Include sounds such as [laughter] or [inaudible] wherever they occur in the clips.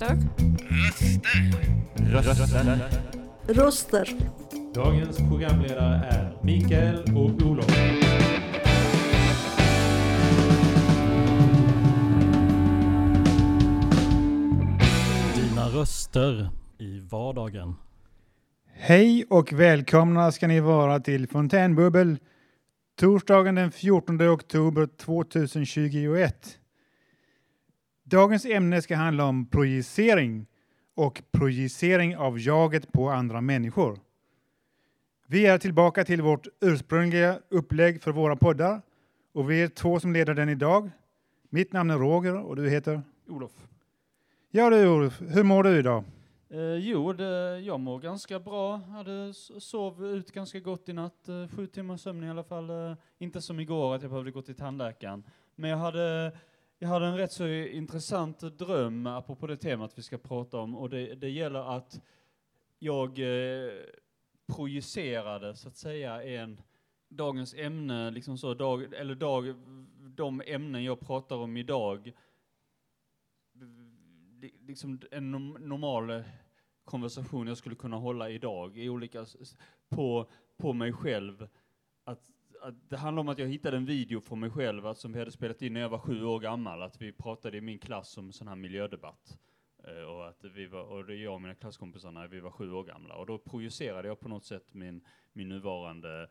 Röster. Röster. Röster. Röster. Dagens programledare är Mikael och Olof. Dina röster i vardagen. Hej och välkomna ska ni vara till Fontänbubbel torsdagen den 14 oktober 2021. Dagens ämne ska handla om projicering och projicering av jaget på andra människor. Vi är tillbaka till vårt ursprungliga upplägg för våra poddar och vi är två som leder den idag. Mitt namn är Roger och du heter? Olof. Ja du Olof, hur mår du idag? Eh, jo, det, jag mår ganska bra. Hade s- sov ut ganska gott i natt. Eh, sju timmars sömn i alla fall. Eh, inte som igår att jag behövde gå till tandläkaren. Men jag hade, jag hade en rätt så intressant dröm apropå det temat vi ska prata om. Och det, det gäller att jag eh, projicerade så att säga en dagens ämne, liksom så, dag, eller dag, de ämnen jag pratar om idag liksom en normal konversation jag skulle kunna hålla idag i olika, på, på mig själv. Att, det handlar om att jag hittade en video från mig själv att, som vi hade spelat in när jag var sju år gammal, att vi pratade i min klass om sån här miljödebatt. Eh, och att vi var, och det är jag och mina klasskompisar när vi var sju år gamla. Och då projicerade jag på något sätt min, min nuvarande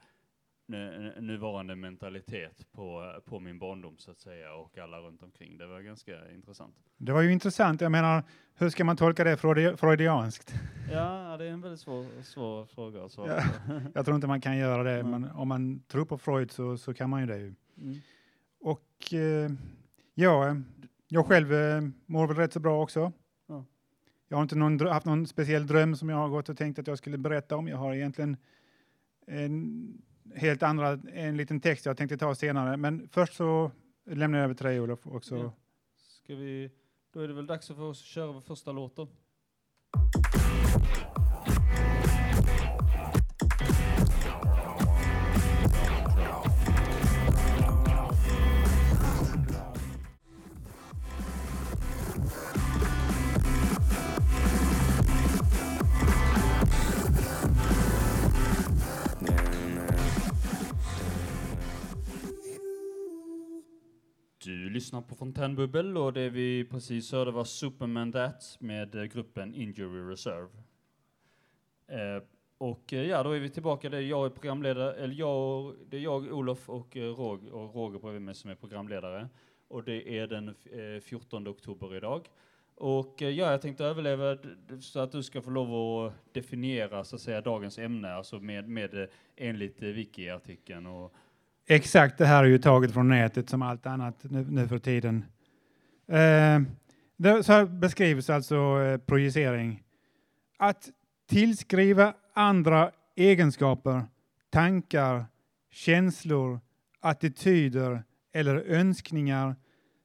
nuvarande mentalitet på, på min barndom så att säga och alla runt omkring. Det var ganska intressant. Det var ju intressant. Jag menar, hur ska man tolka det freudi- freudianskt? Ja, det är en väldigt svår, svår fråga att svara Ja. på. [laughs] Jag tror inte man kan göra det, Nej. men om man tror på Freud så, så kan man ju det. Ju. Mm. Och eh, ja, jag själv eh, mår väl rätt så bra också. Ja. Jag har inte någon, haft någon speciell dröm som jag har gått och tänkt att jag skulle berätta om. Jag har egentligen en helt andra, en liten text jag tänkte ta senare. Men först så lämnar jag över till dig Olof också. Ja. Ska vi, då är det väl dags för oss att köra vår första låt lyssnar på Fontänbubbel och det vi precis hörde var Superman That med eh, gruppen Injury Reserve. Eh, och eh, ja, då är vi tillbaka. Det är jag är programledare, eller jag, det är jag, Olof och eh, Roger, och Roger bredvid mig som är programledare. Och det är den eh, 14 oktober idag. Och eh, ja, jag tänkte överleva så att du ska få lov att definiera så att säga dagens ämne, alltså med, med eh, enligt eh, Wiki-artikeln och Exakt, det här är ju taget från nätet som allt annat nu, nu för tiden. Eh, det, så här beskrivs alltså eh, projicering. Att tillskriva andra egenskaper, tankar, känslor, attityder eller önskningar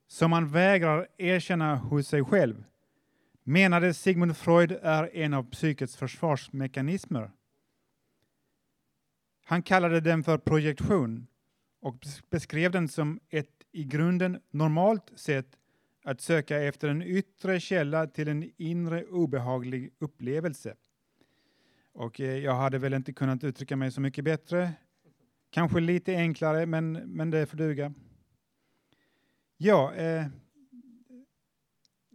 som man vägrar erkänna hos sig själv menade Sigmund Freud är en av psykets försvarsmekanismer. Han kallade den för projektion och beskrev den som ett i grunden normalt sätt att söka efter en yttre källa till en inre obehaglig upplevelse. Och eh, jag hade väl inte kunnat uttrycka mig så mycket bättre. Kanske lite enklare, men, men det får duga. Ja, eh,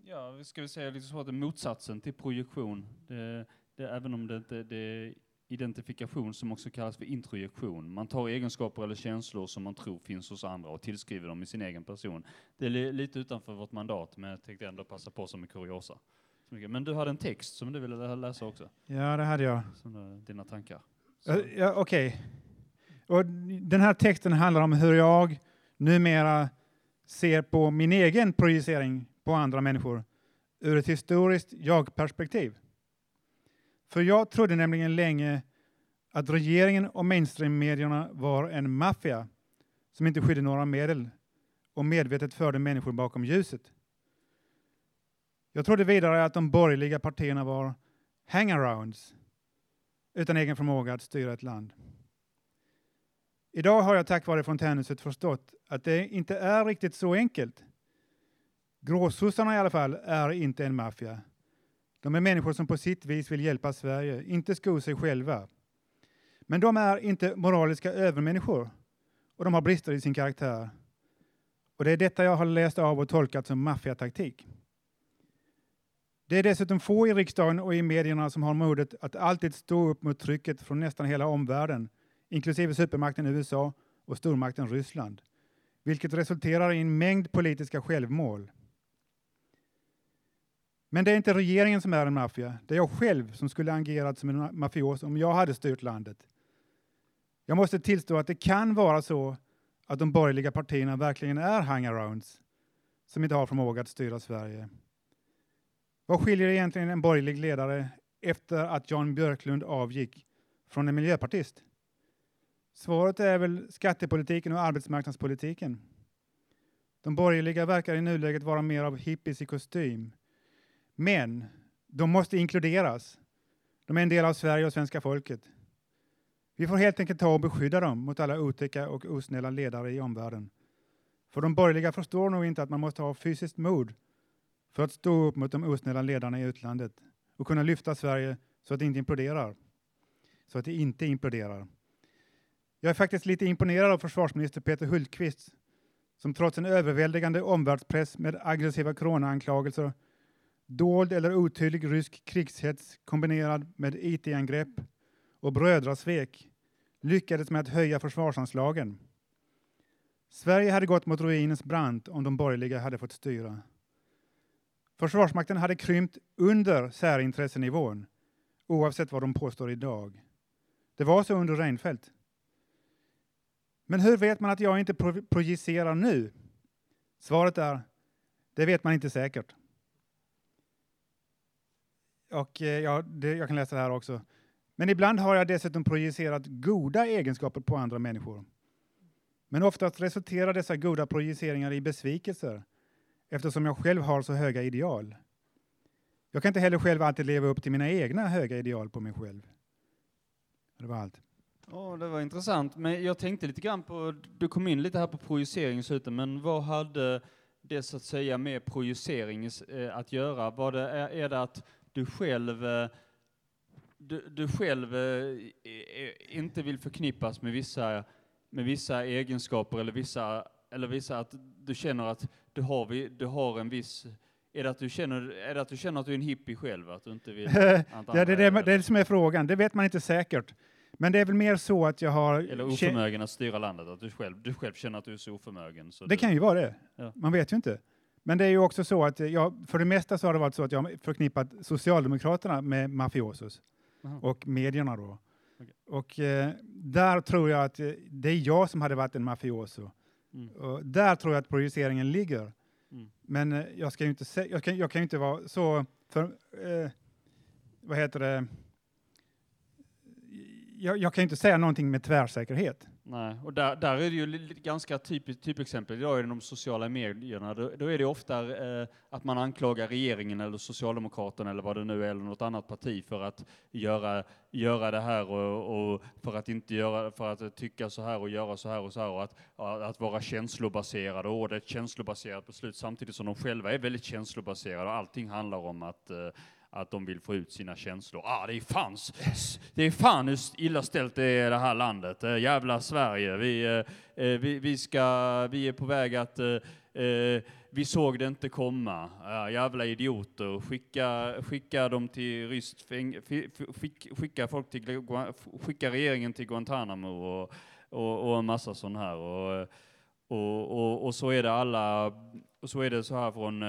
Ja, ska vi säga lite så att det är motsatsen till projektion. Det, det, även om det inte det identifikation som också kallas för introjektion. Man tar egenskaper eller känslor som man tror finns hos andra och tillskriver dem i sin egen person. Det är li, lite utanför vårt mandat, men jag tänkte ändå passa på som en kuriosa. Men du hade en text som du ville lä- läsa också, ja, det hade jag. som du, dina tankar. Så, Uh, ja, Okej. Och Den här texten handlar om hur jag numera ser på min egen projicering på andra människor ur ett historiskt jag-perspektiv. För jag trodde nämligen länge att regeringen och mainstream-medierna var en maffia som inte skydde några medel och medvetet förde människor bakom ljuset. Jag trodde vidare att de borgerliga partierna var hangarounds utan egen förmåga att styra ett land. Idag har jag tack vare Fontänhuset förstått att det inte är riktigt så enkelt. Gråsossarna i alla fall är inte en maffia. De är människor som på sitt vis vill hjälpa Sverige, inte sko sig själva. Men de är inte moraliska övermänniskor och de har brister i sin karaktär. Och det är detta jag har läst av och tolkat som maffiataktik. Det är dessutom få i riksdagen och i medierna som har modet att alltid stå upp mot trycket från nästan hela omvärlden, inklusive supermakten USA och stormakten Ryssland, vilket resulterar i en mängd politiska självmål. Men det är inte regeringen som är en maffia, det är jag själv som skulle agerat som en mafios om jag hade styrt landet. Jag måste tillstå att det kan vara så att de borgerliga partierna verkligen är hangarounds som inte har förmåga att styra Sverige. Vad skiljer egentligen en borgerlig ledare efter att Jan Björklund avgick från en miljöpartist? Svaret är väl skattepolitiken och arbetsmarknadspolitiken. De borgerliga verkar i nuläget vara mer av hippies i kostym. Men de måste inkluderas. De är en del av Sverige och svenska folket. Vi får helt enkelt ta och beskydda dem mot alla otäcka och osnälla ledare i omvärlden. För de borgerliga förstår nog inte att man måste ha fysiskt mod för att stå upp mot de osnälla ledarna i utlandet och kunna lyfta Sverige så att det inte imploderar. Så att det inte imploderar. Jag är faktiskt lite imponerad av försvarsminister Peter Hultqvist som trots en överväldigande omvärldspress med aggressiva coronaanklagelser, dold eller otydlig rysk krigshets kombinerad med IT-angrepp och brödrasvek lyckades med att höja försvarsanslagen. Sverige hade gått mot ruinens brant om de borgerliga hade fått styra. Försvarsmakten hade krympt under särintressenivån, oavsett vad de påstår idag. Det var så under Reinfeldt. Men hur vet man att jag inte pro projicerar nu? Svaret är, det vet man inte säkert. Och eh, ja, det, jag kan läsa det här också. Men ibland har jag dessutom projicerat goda egenskaper på andra människor. Men oftast resulterar dessa goda projiceringar i besvikelser eftersom jag själv har så höga ideal. Jag kan inte heller själv alltid leva upp till mina egna höga ideal på mig själv. Det var allt. Oh, det var intressant. Men jag tänkte lite grann på, du kom in lite här på projicering i slutet, men vad hade det så att säga med projicering eh, att göra? Var det, är, är det att du själv eh, du, du själv eh, inte vill förknippas med vissa, med vissa egenskaper eller vissa, eller vissa att du känner att du har, du har en viss är det, att du känner, är det att du känner att du är en hippie själv? Att du inte vill [laughs] ja, det är det, det, det som är frågan. Det vet man inte säkert. Men det är väl mer så att jag har... Eller oförmögen att styra landet, att du själv, du själv känner att du är så oförmögen. Så det du... kan ju vara det. Ja. Man vet ju inte. Men det är ju också så att jag, för det mesta så har det varit så att jag har förknippat Socialdemokraterna med mafiosos. Aha. Och medierna då. Okay. Och eh, där tror jag att eh, det är jag som hade varit en mafioso. Mm. Och där tror jag att projiceringen ligger. Mm. Men eh, jag, ska ju inte jag, kan, jag kan ju inte vara så... För, eh, vad heter det? Jag, jag kan ju inte säga någonting med tvärsäkerhet. Nej, och där, där är det ju ganska typiskt typexempel idag i de sociala medierna. Då, då är det ofta eh, att man anklagar regeringen eller Socialdemokraterna eller vad det nu är, eller något annat parti för att göra, göra det här och, och för att inte göra, för att tycka så här och göra så här och så här och att, att vara känslobaserade. Och det är ett känslobaserat beslut samtidigt som de själva är väldigt känslobaserade och allting handlar om att eh, att de vill få ut sina känslor. Ah, det är fans, det är fan hur illa ställt det är i det här landet. Äh, jävla Sverige. Vi, äh, vi, vi, ska, vi är på väg att äh, vi såg det inte komma. Äh, jävla idioter. Skicka, skicka dem till ryskt skick, skicka folk till skicka regeringen till Guantanamo och, och, och en massa sånt här. Och, och, och, och så är det alla, och så är det så här från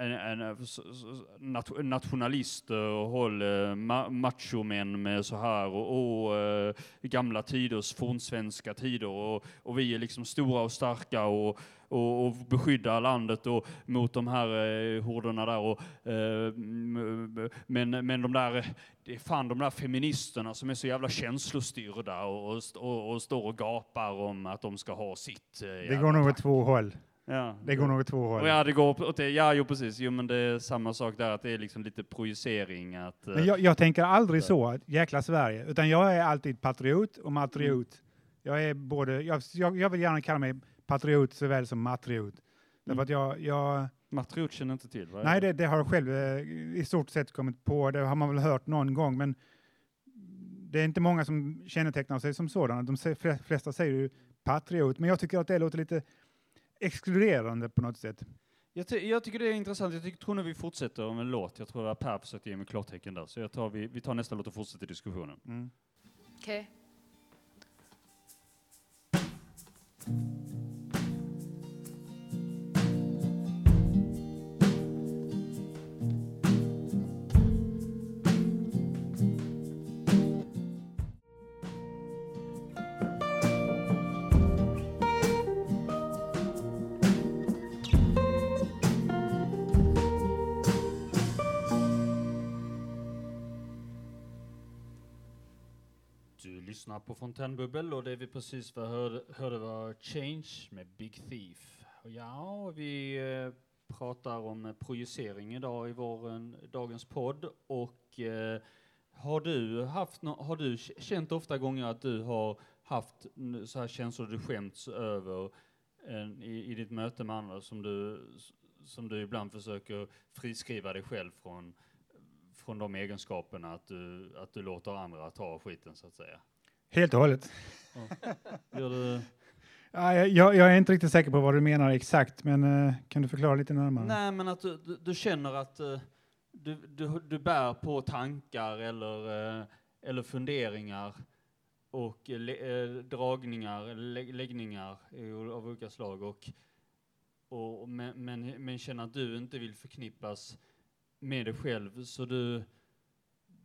en, en, eh, nationalister och håll eh, machomän med så här och, och eh, gamla tiders fornsvenska tider och, och vi är liksom stora och starka och, och, och beskyddar landet och, mot de här eh, horderna där. Och, eh, men, men de där, det är fan de där feministerna som är så jävla känslostyrda och, och, och står och gapar om att de ska ha sitt. Eh, det går nog åt två håll. Ja. Det går nog två håll. Ja, det går åt det. Ja, jo precis. Jo, men det är samma sak där, att det är liksom lite projicering. Att, men jag, jag tänker aldrig så, jäkla Sverige, utan jag är alltid patriot och matriot. Mm. Jag är både, jag, jag, vill gärna kalla mig patriot såväl som matriot. Mm. Att jag, jag, Materiot känner inte till? Nej, det, det har jag själv eh, i stort sett kommit på. Det har man väl hört någon gång, men det är inte många som kännetecknar sig som sådana. De flesta säger ju patriot, men jag tycker att det låter lite exkluderande på något sätt. Jag, ty- jag tycker det är intressant. Jag tycker, tror nog vi fortsätter med en låt. Jag tror att Per försökte ge mig klartecken där. Så jag tar, vi, vi tar nästa låt och fortsätter diskussionen. Mm. Okej. Lyssnar på Fontänbubbel och det vi precis var hörde, hörde var Change med Big Thief. Och ja, vi eh, pratar om eh, projicering idag i vår, en, dagens podd och eh, har du haft no, har du känt ofta gånger att du har haft så här känslor du skämts över en, i, i ditt möte med andra som du, som du ibland försöker friskriva dig själv från från de egenskaperna att du, att du låter andra ta skiten så att säga. Helt och hållet. Gör du? Ja, jag, jag är inte riktigt säker på vad du menar exakt, men eh, kan du förklara lite närmare? Nej, men att du, du, du känner att eh, du, du, du bär på tankar eller, eh, eller funderingar och le, dragningar, lä, läggningar av olika slag och, och men, men, men känner att du inte vill förknippas med dig själv så du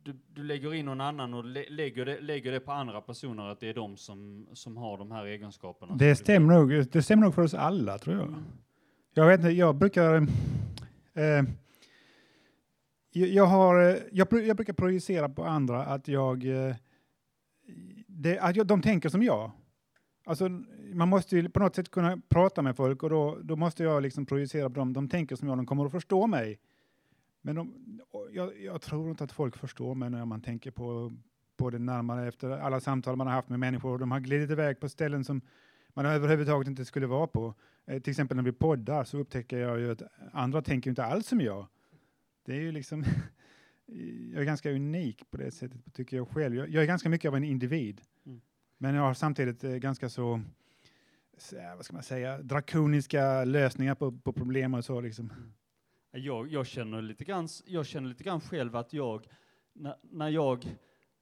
du, du lägger in någon annan och lä, lägger, det, lägger det på andra personer att det är de som, som har de här egenskaperna. Det du- stämmer, nog, det stämmer nog för oss alla, tror jag. Jag vet inte, jag brukar... Eh, jag, har, eh, jag, jag brukar projicera på andra att jag... Eh, det, att jag, de tänker som jag. Alltså, man måste ju på något sätt kunna prata med folk och då, då måste jag liksom projicera på dem. De tänker som jag, de kommer att förstå mig. Men och jag, jag tror inte att folk förstår mig när man tänker på, på det närmare efter alla samtal man har haft med människor. De har glidit iväg på ställen som man överhuvudtaget inte skulle vara på. Eh, till exempel när vi poddar så upptäcker jag ju att andra tänker inte alls som jag. Det är ju liksom, [laughs] jag är ganska unik på det sättet tycker jag själv. Jag, jag är ganska mycket av en individ. Mm. Men jag har samtidigt eh, ganska så, så, vad ska man säga, drakoniska lösningar på, på problem och så liksom. Jag, jag, känner lite grann, jag känner lite grann själv att jag, när, när jag,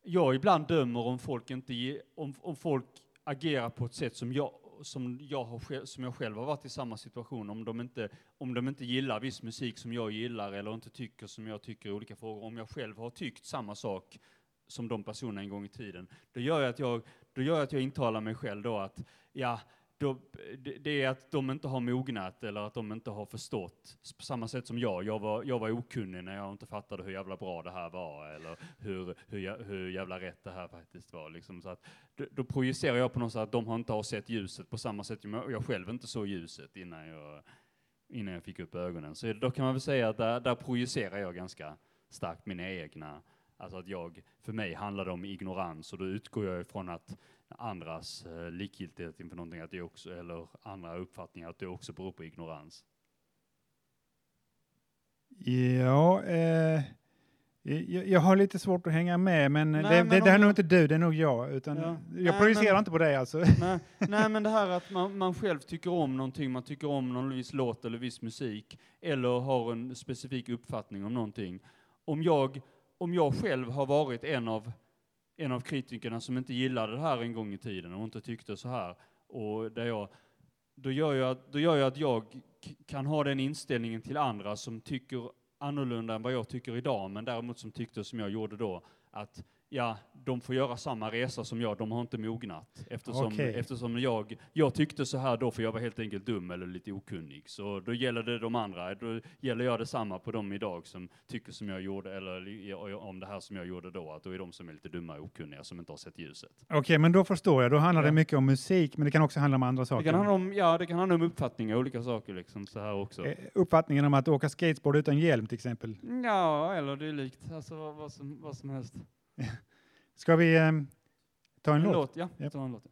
jag ibland dömer om folk, inte, ge- om, om folk agerar på ett sätt som jag, som, jag har, själv- som jag själv har varit i samma situation, om de, inte, om de inte gillar viss musik som jag gillar eller inte tycker som jag tycker i olika frågor, om jag själv har tyckt samma sak som de personerna en gång i tiden, då gör jag att jag, då gör jag, att jag intalar mig själv då att ja, då, det, är att de inte har mognat eller att de inte har förstått. På samma sätt som jag. Jag var, jag var okunnig när jag inte fattade hur jävla bra det här var eller hur, hur, hur jävla rätt det här faktiskt var. Liksom. Så att, då, då projicerar jag på något sätt att de har inte har sett ljuset på samma sätt som jag, jag själv inte såg ljuset innan jag, innan jag fick upp ögonen. Så då kan man väl säga att där, där projicerar jag ganska starkt mina egna Alltså att jag, för mig handlar det om ignorans och då utgår jag ifrån att andras eh, likgiltighet inför någonting, att det också, eller andra uppfattningar, att det också beror på ignorans. Ja, eh, jag, jag har lite svårt att hänga med, men, Nej, det, men det, det här är nog inte du, det är nog jag. Utan Ja. Jag projicerar men- inte på dig alltså. nej, nej, men det här att man, man själv tycker om någonting, man tycker om någon viss låt eller viss musik, eller har en specifik uppfattning om någonting. Om jag, om jag själv har varit en av, en av kritikerna som inte gillade det här en gång i tiden och inte tyckte så här, och där jag, då gör jag, att- då gör jag att jag kan ha den inställningen till andra som tycker annorlunda än vad jag tycker idag, men däremot som tyckte som jag gjorde då, att ja, de får göra samma resa som jag, de har inte mognat. Eftersom, Okej. eftersom jag, jag tyckte så här då, för jag var helt enkelt dum eller lite okunnig. Så då gäller det de andra, då gäller jag detsamma på dem idag som tycker som jag gjorde, eller om det här som jag gjorde då, att då är de som är lite dumma och okunniga, som inte har sett ljuset. Okej, men då förstår jag. Då handlar det Ja. mycket om musik, men det kan också handla om andra Det saker. kan handla om, ja, det kan handla om uppfattningar, olika saker liksom, så här också. Eh, Uppfattningen om att åka skateboard utan hjälm till exempel. Ja, eller det är likt, alltså vad, vad, som, vad som helst. Ska vi eh, ta en, En låt? låt, ja. Japp. Ta en låt.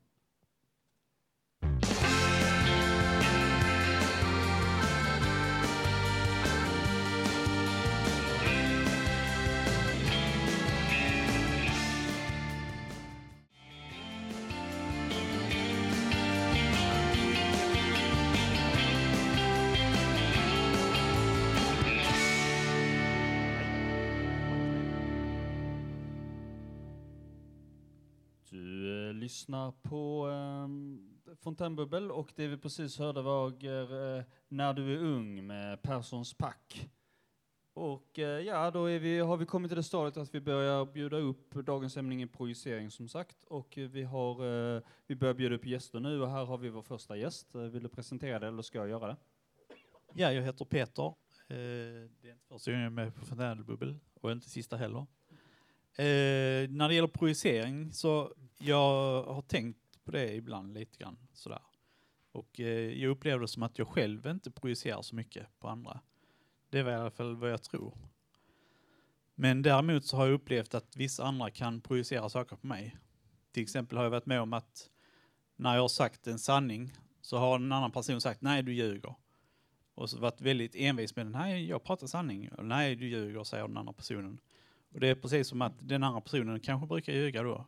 Du eh, lyssnar på eh, Fontänbubbel och det vi precis hörde var eh, När du är ung med Perssons pack. Och eh, ja, då är vi, har vi kommit till det stadiet att vi börjar bjuda upp dagens ämning, i projicering som sagt. Och eh, vi, har, eh, vi börjar bjuda upp gäster nu och här har vi vår första gäst. Eh, vill du presentera dig, eller ska jag göra det? Ja, jag heter Peter. Eh, det är inte första gången jag är med på Fontänbubbel och inte sista heller. Eh, när det gäller projicering så jag har tänkt på det ibland lite grann sådär. Och eh, jag upplever det som att jag själv inte projicerar så mycket på andra. Det är i alla fall vad jag tror. Men däremot så har jag upplevt att vissa andra kan projicera saker på mig. Till exempel har jag varit med om att när jag har sagt en sanning så har en annan person sagt nej du ljuger. Och så varit väldigt envis med den. Nej, jag pratar sanning. Och, nej, du ljuger, säger den andra personen. Och det är precis som att den andra personen kanske brukar ljuga då.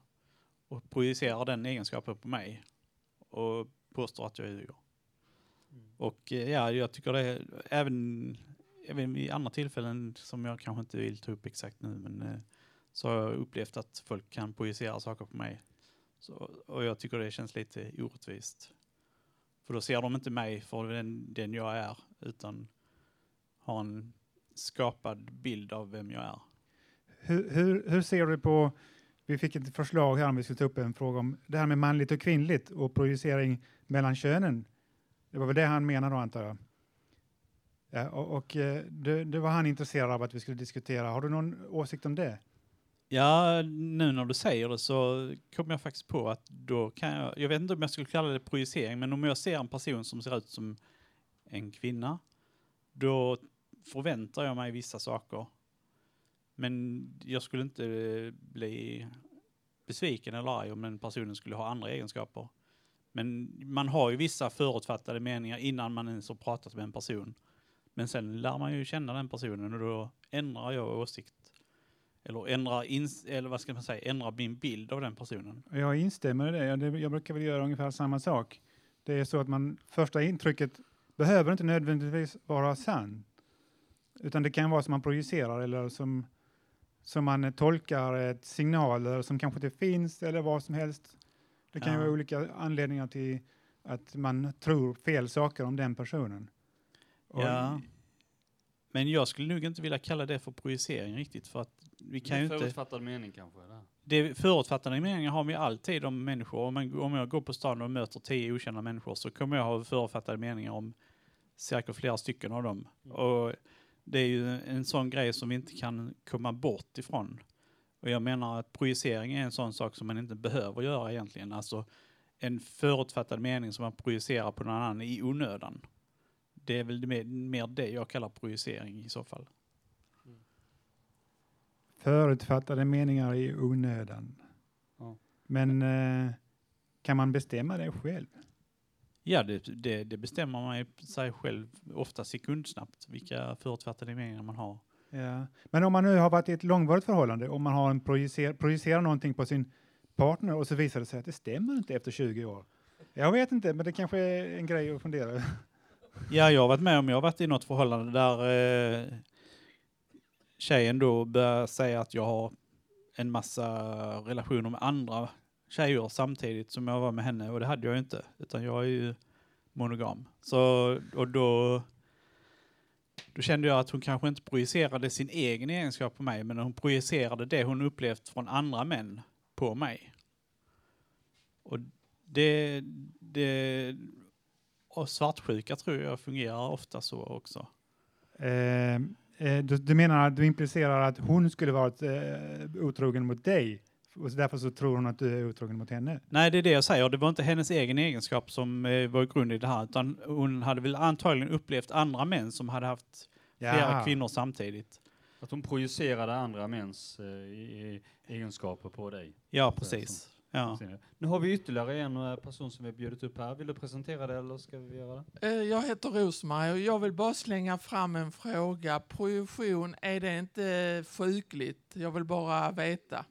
Och projicerar den egenskapen på mig. Och påstår att jag ljuger. Och eh, ja, jag tycker det är även, även vid andra tillfällen som jag kanske inte vill ta upp exakt nu. Men eh, så har jag upplevt att folk kan projicera saker på mig. Så, och jag tycker det känns lite orättvist. För då ser de inte mig för den, den jag är, utan har en skapad bild av vem jag är. Hur, hur, hur ser du på, vi fick ett förslag här om vi skulle ta upp en fråga om det här med manligt och kvinnligt och projicering mellan könen. Det var väl det han menade då antar jag. Ja, och och eh, det, det var han intresserad av att vi skulle diskutera. Har du någon åsikt om det? Ja, nu när du säger det så kommer jag faktiskt på att då kan jag, jag vet inte om jag skulle kalla det projicering, men om jag ser en person som ser ut som en kvinna, då förväntar jag mig vissa saker. Men jag skulle inte eh, bli besviken eller arg om den personen skulle ha andra egenskaper. Men man har ju vissa förutfattade meningar innan man ens har pratat med en person. Men sen lär man ju känna den personen och då ändrar jag åsikt. Eller ändrar, ins- eller vad ska man säga, ändrar min bild av den personen. Jag instämmer i det. Jag, jag brukar väl göra ungefär samma sak. Det är så att man, första intrycket behöver inte nödvändigtvis vara sant. Utan det kan vara som man projicerar eller som, som man tolkar ett signaler som kanske inte finns eller vad som helst. Det kan ju Ja. vara olika anledningar till att man tror fel saker om den personen. Och Ja. Men jag skulle nog inte vilja kalla det för projicering riktigt för att vi kan ju inte... Förutfattad mening kanske? Där. Det förutfattade meningar har vi alltid om människor. Om, man, om jag går på stan och möter tio okända människor så kommer jag ha förutfattade meningar om säkert flera stycken av dem. Mm. Och det är ju en sån grej som vi inte kan komma bort ifrån. Och jag menar att projicering är en sån sak som man inte behöver göra egentligen. Alltså en förutfattad mening som man projicerar på någon annan i onödan. Det är väl mer, det jag kallar projicering i så fall. Förutfattade meningar i onödan. Ja. Men eh, kan man bestämma det själv? Ja, det, det, det bestämmer man sig själv ofta sekundsnabbt vilka förutfattade meningar man har. Ja. Men om man nu har varit i ett långvarigt förhållande och man har en projicer, projicerar någonting på sin partner och så visar det sig att det stämmer inte efter 20 år. Jag vet inte, men det kanske är en grej att fundera över. Ja, jag har varit med om, jag har varit i något förhållande där eh, tjejen då börjar säga att jag har en massa relationer med andra tjejer samtidigt som jag var med henne och det hade jag ju inte, utan jag är ju monogam. Så, och då, då kände jag att hon kanske inte projicerade sin egen egenskap på mig, men hon projicerade det hon upplevt från andra män på mig. Och det, det och svartsjuka tror jag fungerar ofta så också. Eh, eh, du, du menar att du implicerar att hon skulle varit eh, otrogen mot dig och därför så tror hon att du är otrogen mot henne? Nej, det är det jag säger. Det var inte hennes egen egenskap som eh, var grund i det här, utan hon hade väl antagligen upplevt andra män som hade haft flera Jaha. kvinnor samtidigt. Att hon projicerade andra mäns eh, egenskaper på dig. Ja, precis. Ja. Nu har vi ytterligare en eh, person som vi har bjudit upp här. Vill du presentera det eller ska vi göra det? Eh, Jag heter Rosmarie och jag vill bara slänga fram en fråga. Projektion, är det inte sjukligt? Jag vill bara veta.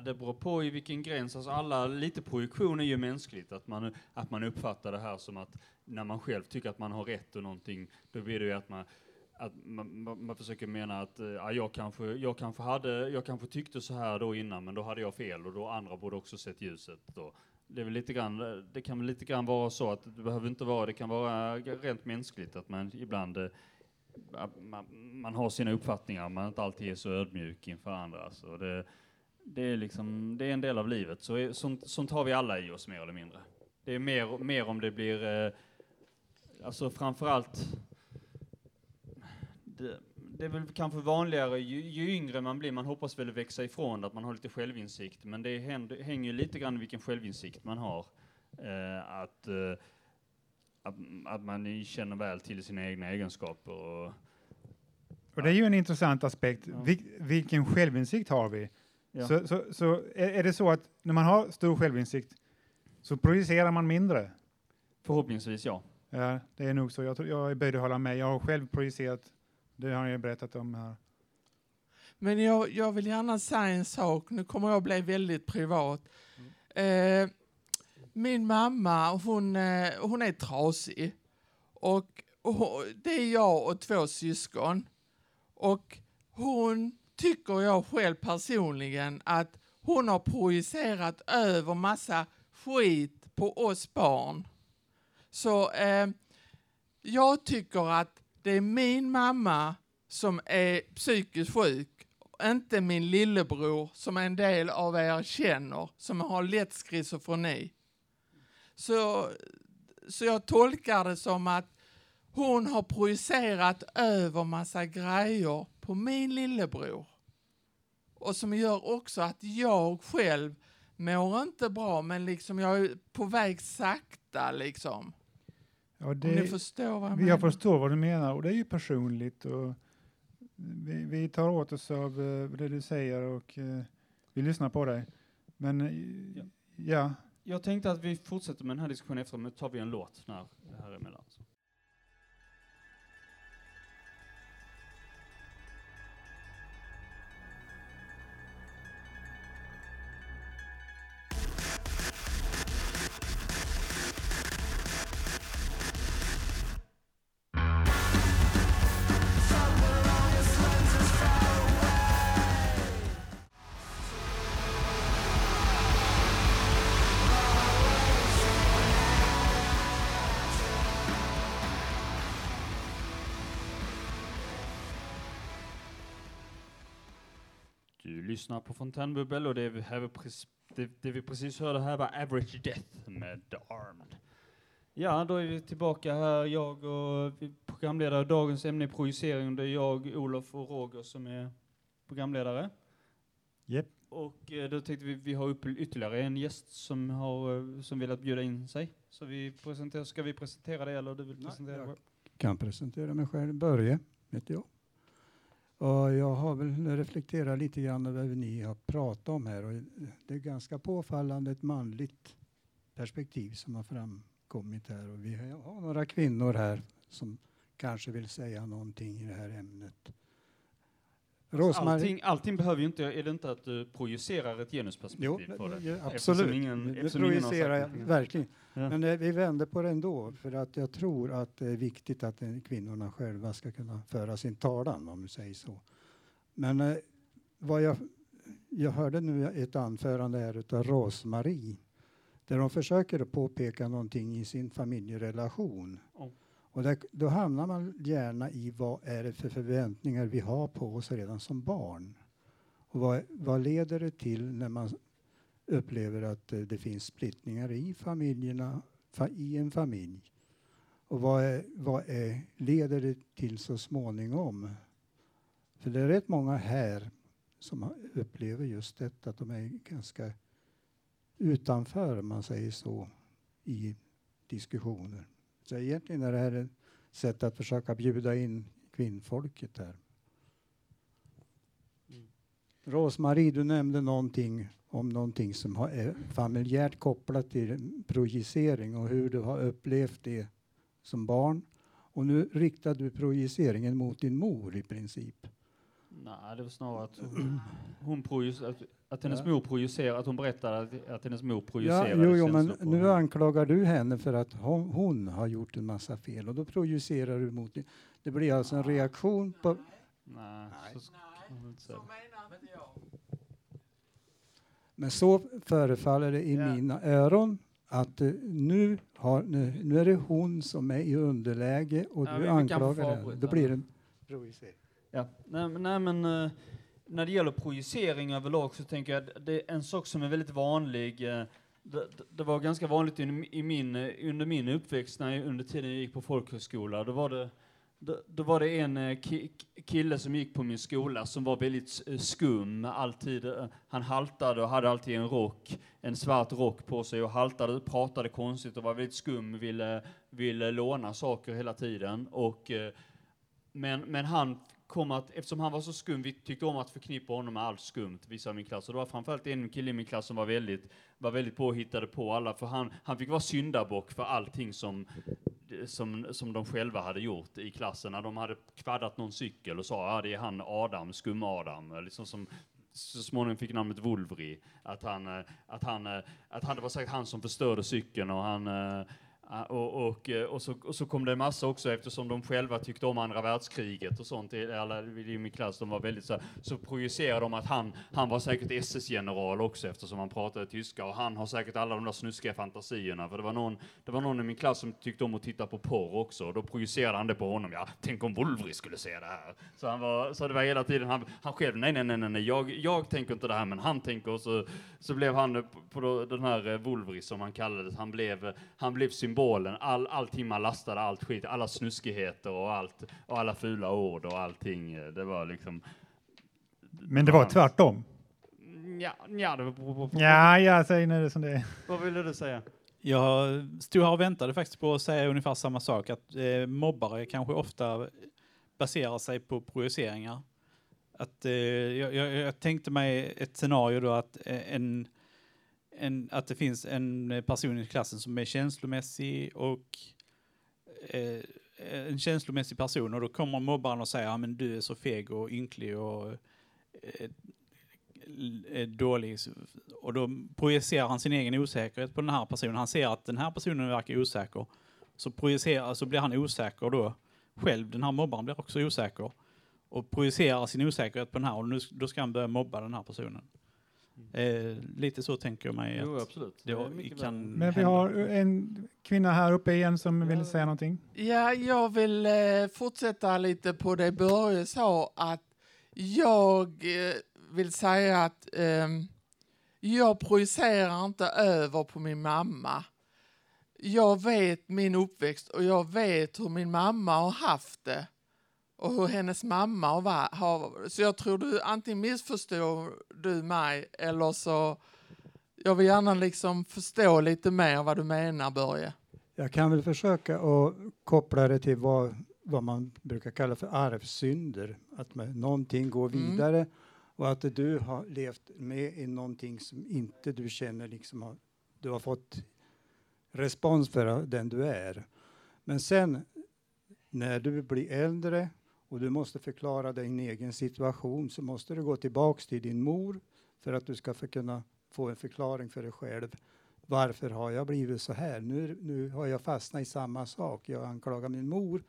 Det beror på i vilken gräns. Alltså alla, lite projektion är ju mänskligt. Att man, att man uppfattar det här som att när man själv tycker att man har rätt och någonting, då blir det ju att man att man, man, man försöker mena att eh, ja, jag, kanske, jag, kanske hade, jag kanske tyckte så här då innan, men då hade jag fel och då andra borde också sett ljuset. Då. Det, är väl lite grann, det kan väl lite grann vara så att det behöver inte vara, det kan vara rent mänskligt att man ibland eh, man, man har sina uppfattningar, man inte alltid är så ödmjuk inför andra. Så det, det, är liksom, det är en del av livet, så sånt, sånt har vi alla i oss mer eller mindre. Det är mer, mer om det blir, eh, alltså framförallt, det, det är väl kanske vanligare ju, ju yngre man blir, man hoppas väl växa ifrån att man har lite självinsikt, men det händer, hänger lite grann vilken självinsikt man har. Eh, att, eh, att, att man känner väl till sina egna egenskaper. Och, Och det är ju en intressant aspekt. Vil, vilken självinsikt har vi? Ja. Så, så, så är, är det så att när man har stor självinsikt så projicerar man mindre? Förhoppningsvis ja. Ja, det är nog så. Jag, tror, jag är böjd att hålla med. Jag har själv projicerat. Det har jag berättat om här. Men jag, jag vill gärna säga en sak, nu kommer jag bli väldigt privat. Eh, min mamma, hon, eh, hon är trasig. Och, och det är jag och två syskon. Och hon tycker jag själv personligen att hon har projicerat över massa skit på oss barn. Så eh, jag tycker att det är min mamma som är psykiskt sjuk, inte min lillebror som en del av er känner, som har lätt schizofreni. Så, så jag tolkar det som att hon har projicerat över massa grejer på min lillebror. Och som gör också att jag själv mår inte bra, men liksom jag är på väg sakta liksom. Ja, Om ni det, förstår vad jag jag menar. förstår vad du menar och det är ju personligt. Och vi, vi tar åt oss av eh, det du säger och eh, vi lyssnar på dig. Men eh, Ja. ja, Jag tänkte att vi fortsätter med den här diskussionen efter, men tar vi en låt när det här är emellan. Lyssnar på Fontänbubbel och det vi, det, det vi precis hörde här var Average Death med The Armed. Ja, då är vi tillbaka här, jag och programledare. Dagens ämne är projicering. Det är jag, Olof och Roger som är programledare. Japp. Och eh, då tänkte vi, vi har upp ytterligare en gäst som har eh, som velat bjuda in sig. Så vi presenterar, ska vi presentera det eller du vill Nej, presentera jag- det? kan presentera mig själv. Börje heter jag. Och jag har väl reflekterat lite grann över vad ni har pratat om här. Och det är ganska påfallande ett manligt perspektiv som har framkommit här. Och vi har några kvinnor här som kanske vill säga någonting i det här ämnet. Rosmarie? Allting, allting behöver ju inte, är det inte att du projicerar ett Jo, genusperspektiv på det? ja, Eftersom absolut. ingen- det eftersom projicerar jag verkligen. Ja. Men eh, vi vänder på det ändå, för att jag tror att det är viktigt att eh, kvinnorna själva ska kunna föra sin talan, om vi säger så. Men eh, vad jag, jag hörde nu ett anförande här utav Rosmarie, där de försöker påpeka någonting i sin familjerelation. Oh. Och där, då hamnar man gärna i vad är det för förväntningar vi har på oss redan som barn. Och vad, vad leder det till när man upplever att eh, det finns splittringar i familjerna, fa, i en familj. Och vad, är, vad är, leder det till så småningom? För det är rätt många här som upplever just detta, att de är ganska utanför, om man säger så, i diskussioner. Så egentligen är det här ett sätt att försöka bjuda in kvinnfolket här. Mm. Rosmarie, du nämnde någonting om någonting som har, är familjärt kopplat till projicering och hur du har upplevt det som barn. Och nu riktar du projiceringen mot din mor i princip. Nej, det var snarare att hon, hon projic- att, att hennes Ja. mor projicerar, att hon berättade att, att hennes mor Ja, projicerade jo, jo, men nu henne. anklagar du henne för att hon, hon har gjort en massa fel och då projicerar du mot det. Det blir alltså en reaktion på... Nej, så väl inte säga. Så menar inte jag. Men så förefaller det i Ja. mina öron att eh, nu, har, nu, nu är det hon som är i underläge och Ja, du anklagar henne. Då blir det projicering. Ja, nej, men- nej men eh, när det gäller projicering överlag så tänker jag att det är en sak som är väldigt vanlig. eh, det, det- var ganska vanligt in, i min, eh, under min uppväxt, när jag, under tiden jag gick på folkhögskola. Då var det, då, då var det en eh, ki, kille som gick på min skola som var väldigt eh, skum, alltid. Han haltade och hade alltid en rock, en svart rock på sig och haltade, pratade konstigt och var väldigt skum, ville, ville låna saker hela tiden. Och eh, men, men han kom att, eftersom han var så skum, vi tyckte om att förknippa honom med allt skumt, vissa av min klass. Och det var framförallt en kille i min klass som var väldigt, var väldigt påhittade på alla, för han, han fick vara syndabock för allting som, som, som de själva hade gjort i klassen. När de hade kvaddat någon cykel och sa, ja det är han Adam, skum-Adam, liksom som så småningom fick namnet Wolvri, Att han, eh, att han, eh, att han, det var säkert han som förstörde cykeln och han, eh, och, och, eh, och, så, och så kom det en massa också eftersom de själva tyckte om andra världskriget och sånt, i- alla i min klass, de var väldigt så, här- så projicerade de att han, han var säkert SS-general också eftersom han pratade tyska och han har säkert alla de där snuskiga fantasierna. För det var någon, det var någon i min klass som tyckte om att titta på porr också och då projicerade han det på honom, ja, tänk om Wolvry skulle se det här. Så han var, så det var hela tiden, han, han själv, nej, nej, nej, nej, nej, jag, jag tänker inte det här, men han tänker. Och så, så blev han eh, på, på den här eh, Wolvry som han kallades, han blev, han blev symbolen, all, allting man lastade, allt skit, alla snuskigheter och allt, och alla fula ord och allting, eh, det var liksom... Men det var tvärtom. Ja, ja, det var på, på, på, Ja, ja, säg nu det som det är. Vad ville du säga? Jag stod här och väntade faktiskt på att säga ungefär samma sak, att eh, mobbare kanske ofta baserar sig på projiceringar. Att, eh, jag, jag, jag tänkte mig ett scenario då att eh, en, en, att det finns en person i klassen som är känslomässig och eh, en känslomässig person och då kommer mobbaren och säger ja men du är så feg och ynklig och eh, eh, dålig och då projicerar han sin egen osäkerhet på den här personen. Han ser att den här personen verkar osäker. Så, projicerar, så blir han osäker då själv. Den här mobbaren blir också osäker och projicerar sin osäkerhet på den här och nu, då ska han börja mobba den här personen. Eh, lite så tänker jag mig Jo, att absolut. det Det är mycket kan. Men vi har en kvinna här uppe igen som vill säga någonting. Ja, jag vill eh, fortsätta lite på det Börje sa att jag eh, vill säga att ehm, jag projicerar inte över på min mamma. Jag vet min uppväxt och jag vet hur min mamma har haft det och hur hennes mamma har va- har... Så jag tror du antingen missförstår du mig eller så... Jag vill gärna liksom förstå lite mer vad du menar, Börje. Jag kan väl försöka att koppla det till vad, vad man brukar kalla för arvsynder. Att man, någonting går Mm. vidare och att du har levt med i någonting som inte du känner liksom har, du har fått respons för den du är. Men sen när du blir äldre och du måste förklara din egen situation så måste du gå tillbaks till din mor för att du ska få kunna få en förklaring för dig själv. Varför har jag blivit så här? Nu, nu har jag fastnat i samma sak. Jag anklagar min mor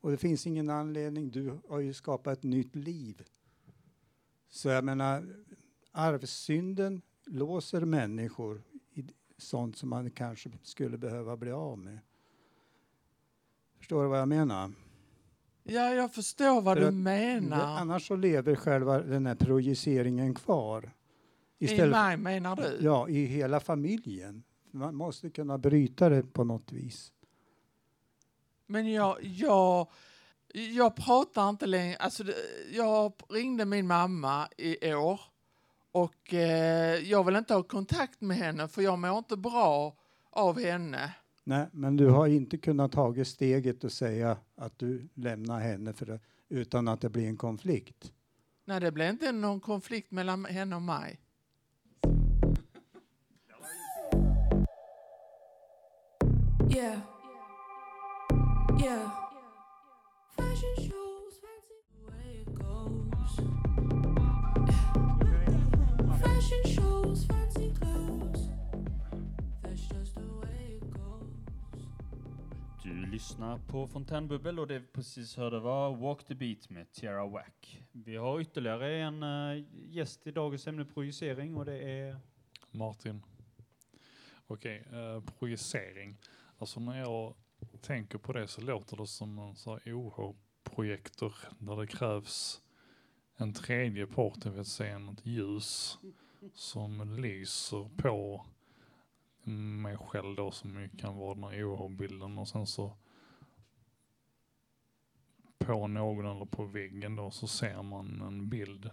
och det finns ingen anledning. Du har ju skapat ett nytt liv. Så jag menar, arvsynden låser människor i sånt som man kanske skulle behöva bli av med. Förstår du vad jag menar? Ja, jag förstår vad För du att menar. Annars så lever själva den här projiceringen kvar. I mig menar du? Ja, i hela familjen. Man måste kunna bryta det på något vis. Men jag, jag, jag pratar inte längre. Alltså, det- jag ringde min mamma i år och eh, jag vill inte ha kontakt med henne för jag mår inte bra av henne. Nej, men du har inte kunnat ta steget och säga att du lämnar henne för det, utan att det blir en konflikt. Nej, det blev inte någon konflikt mellan henne och mig. Yeah. Yeah. Shows, fancy. Fashion shows, fancy clothes. Lyssnar på Fontänbubbel och det vi precis hörde var Walk the Beat med Tierra Wack. Vi har ytterligare en uh, gäst i dagens ämne projicering och det är Martin. Okej, eh, projicering. Alltså när jag tänker på det så låter det som en sån här OH-projektor där det krävs en tredje part, det vill säga något ljus som lyser på mig själv då som ju kan vara den här OH-bilden och sen så på någon eller på väggen då så ser man en bild.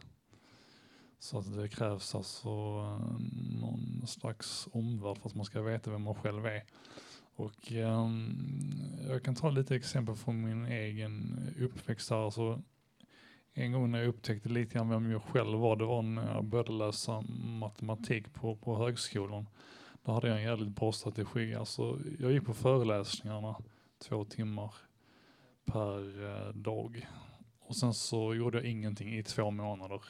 Så att det krävs alltså eh, någon slags omvärld för att man ska veta vem man själv är. Och ehm, jag kan ta lite exempel från min egen uppväxt här. Alltså, en gång när jag upptäckte lite grann vem jag själv var, det var när jag började läsa matematik på, på högskolan. Då hade jag en jävligt bra strategi. Alltså, jag gick på föreläsningarna två timmar per eh, dag. Och sen så gjorde jag ingenting i två månader.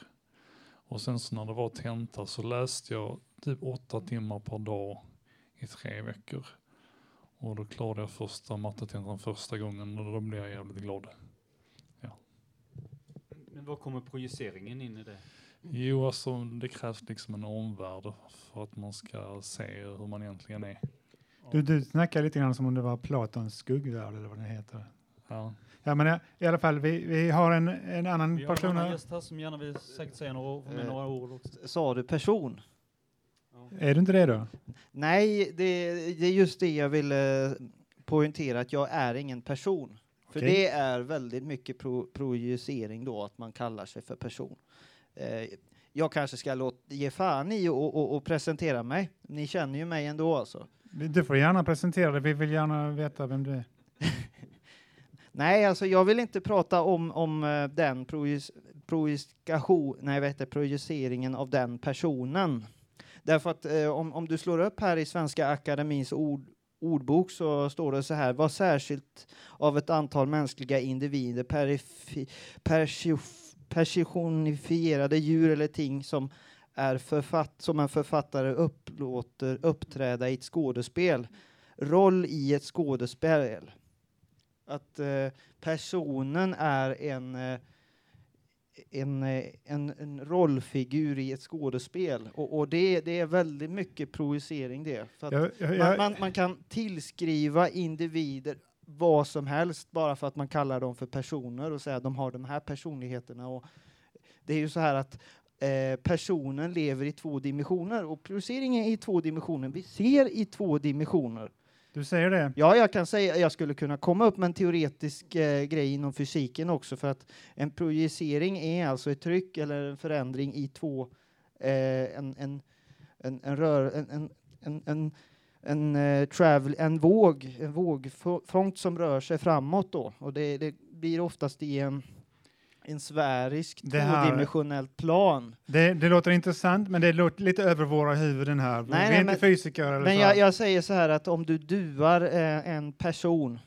Och sen så när det var tenta så läste jag typ åtta timmar per dag i tre veckor. Och då klarade jag första mattetentan första gången och då blev jag jävligt glad. Men var kommer projiceringen in i det? Jo, alltså det krävs liksom en omvärld för att man ska se hur man egentligen är. Du, du snackar lite grann som om det var Platons skuggvärld eller vad det heter. Ja. Ja, men i- alla fall, vi, vi har en, en annan Vi har en person annan här. gäst här som gärna vill säkert säga några, med Eh, några ord också. Sa du person? Är du inte det då? Nej, det, det är just det jag ville poängtera, att jag är ingen person. För det är väldigt mycket pro, projicering då, att man kallar sig för person. Eh, jag kanske ska låt, ge fan i och, och, och presentera mig. Ni känner ju mig ändå alltså. Du får gärna presentera dig. Vi vill gärna veta vem du är. [laughs] Nej, alltså jag vill inte prata om, om eh, den projis, projikation, nej, vad heter det, projiceringen av den personen. Därför att eh, om, om du slår upp här i Svenska Akademins ord, ordbok så står det så här, var särskilt av ett antal mänskliga individer perifi, persif, personifierade djur eller ting som är författ, som en författare upplåter uppträda i ett skådespel. Roll i ett skådespel att eh, personen är en, eh, en, eh, en, en rollfigur i ett skådespel. Och, och det, det är väldigt mycket projicering det. För att Jag, jag, man, man, man kan tillskriva individer vad som helst bara för att man kallar dem för personer och säger att de har de här personligheterna. Och det är ju så här att eh, personen lever i två dimensioner och projicering är i två dimensioner. Vi ser i två dimensioner. du säger det? Ja, jag kan säga, jag skulle kunna komma upp med en teoretisk eh, grej inom fysiken också för att en projicering är alltså ett tryck eller en förändring i två, eh, en, en, en, en rör, en, en, en, en, en, eh, travel, en våg, en vågfront som rör sig framåt då och det, det blir oftast i en, en sfärisk tvådimensionellt plan. det? Det låter intressant, men det låter lite över våra huvuden här. vi nej, är inte men- fysiker eller Men så. jag, jag säger så här att om du duar eh, en person,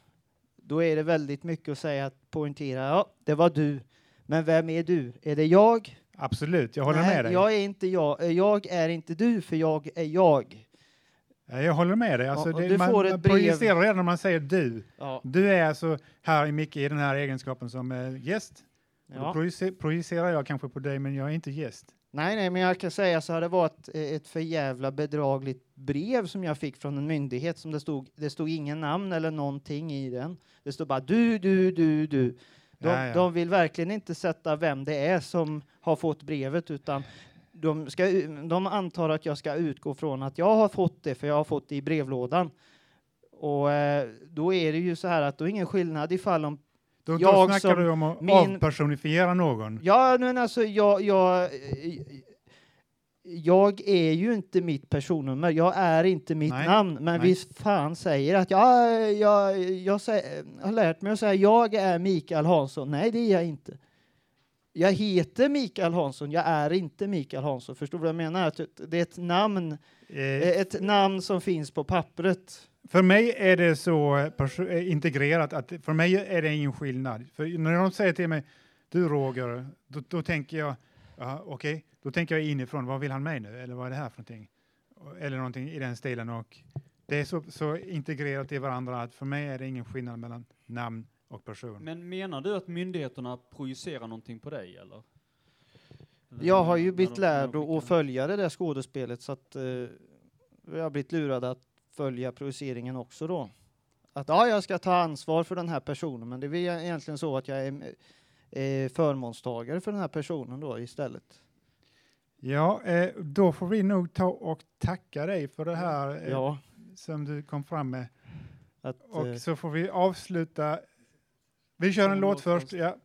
då är det väldigt mycket att säga att poängtera, ja, det var du. Men vem är du? Är det jag? Absolut, jag håller Nej, med dig. Jag är inte jag. Jag är inte du, för jag är jag. Ja, jag håller med dig. Alltså, Ja, det, du man, man projicerar redan när man säger du. Ja. Du är alltså här i Micke i den här egenskapen som eh, gäst. Då Ja. projice- projicerar jag kanske på dig, men jag är inte gäst. Nej, nej, men jag kan säga så här, det var ett, eh, ett för jävla bedragligt brev som jag fick från en myndighet som det stod, det stod ingen namn eller någonting i den. Det stod bara du, du, du, du. De, Ja, ja. de vill verkligen inte sätta vem det är som har fått brevet utan de, ska, de antar att jag ska utgå från att jag har fått det för jag har fått det i brevlådan. Och eh, då är det ju så här att då är ingen skillnad ifall om Då, då Jag snackar som du om att min- avpersonifiera någon. Ja, men alltså jag, jag, jag är ju inte mitt personnummer. Jag är inte mitt Nej, namn. Men nej. vi fan säger att jag, jag, jag säger, har lärt mig att säga jag är Mikael Hansson. Nej, det är jag inte. Jag heter Mikael Hansson. Jag är inte Mikael Hansson. Förstår du vad jag menar? Att det är ett namn, Eh, ett namn som finns på pappret. För mig är det så eh, integrerat att för mig är det ingen skillnad. För när de säger till mig, du Roger, då, då tänker jag, ja, okej, då tänker jag inifrån, vad vill han mig nu? Eller vad är det här för någonting? Eller någonting i den stilen. Och det är så, så integrerat i varandra att för mig är det ingen skillnad mellan namn och person. Men menar du att myndigheterna projicerar någonting på dig eller? Jag har ju blivit lärd att- följa det där skådespelet så att eh, jag har blivit lurad att följa projiceringen också då. Att ja, jag ska ta ansvar för den här personen, men det är egentligen så att jag är eh, förmånstagare för den här personen då istället. Ja, eh, då får vi nog ta och tacka dig för det här eh, Ja, som du kom fram med. att, Och eh, så får vi avsluta. Vi kör en låt först. Ja.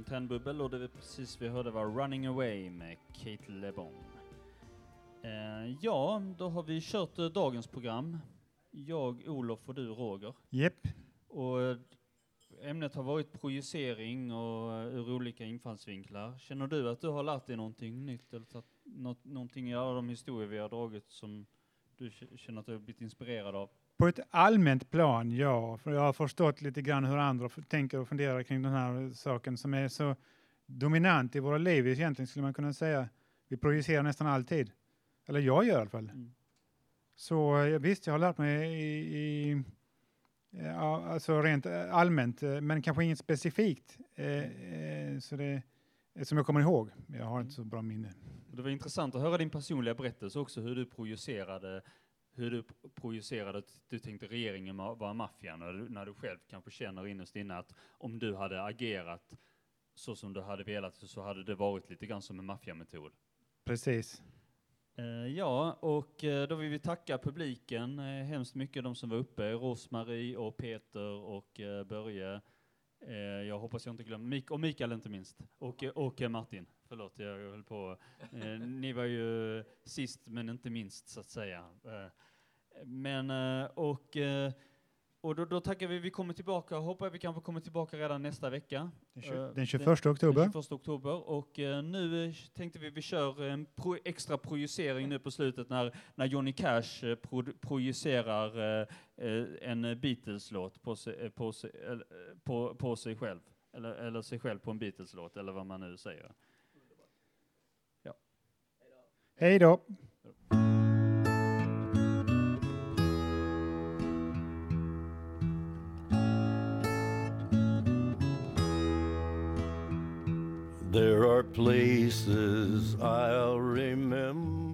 På Fontänbubbel och det vi precis vi hörde var Running Away med Kate LeBon. Eh, ja, då har vi kört eh, dagens program. Jag, Olof och du, Roger. Jepp. Och eh, ämnet har varit projicering och eh, ur olika infallsvinklar. Känner du att du har lärt dig någonting nytt eller tagit något, någonting i alla de historier vi har dragit som du k- känner att du har blivit inspirerad av? På ett allmänt plan, ja. För jag har förstått lite grann hur andra tänker och funderar kring den här saken som är så dominant i våra liv egentligen skulle man kunna säga. Vi projicerar nästan alltid. Eller jag gör i alla fall. Mm. Så eh, visst, jag har lärt mig i, i ja, alltså rent eh, allmänt, eh, men kanske inget specifikt. Eh, så det, som jag kommer ihåg. Jag har inte så bra minne. Det var intressant att höra din personliga berättelse också, hur du projicerade hur du projicerade att du tänkte regeringen var maffian, när när du själv kanske känner innerst inne att om du hade agerat så som du hade velat så hade det varit lite grann som en maffiametod. Precis. Eh, ja, och eh, då vill vi tacka publiken eh, hemskt mycket, de som var uppe, Rosmarie och Peter och Börje. Jag hoppas jag inte glömmer, Mik och Mikael inte minst, och, och Martin. Förlåt, jag höll på. Ni var ju sist men inte minst så att säga. Eh, men, eh, och, eh, och då, då tackar vi, vi kommer tillbaka, hoppas vi kanske kommer tillbaka redan nästa vecka. Den, Eh, tju- den 21 oktober. Den 21 oktober. Och eh, nu eh, tänkte vi vi kör en pro extra projicering nu på slutet när, när Johnny Cash eh, pro projicerar eh, eh, en Beatles-låt på, eh, på, eh, på, på sig själv. Eller, eller sig själv på en Beatles-låt, eller vad man nu säger. Hej då! Are places I'll remember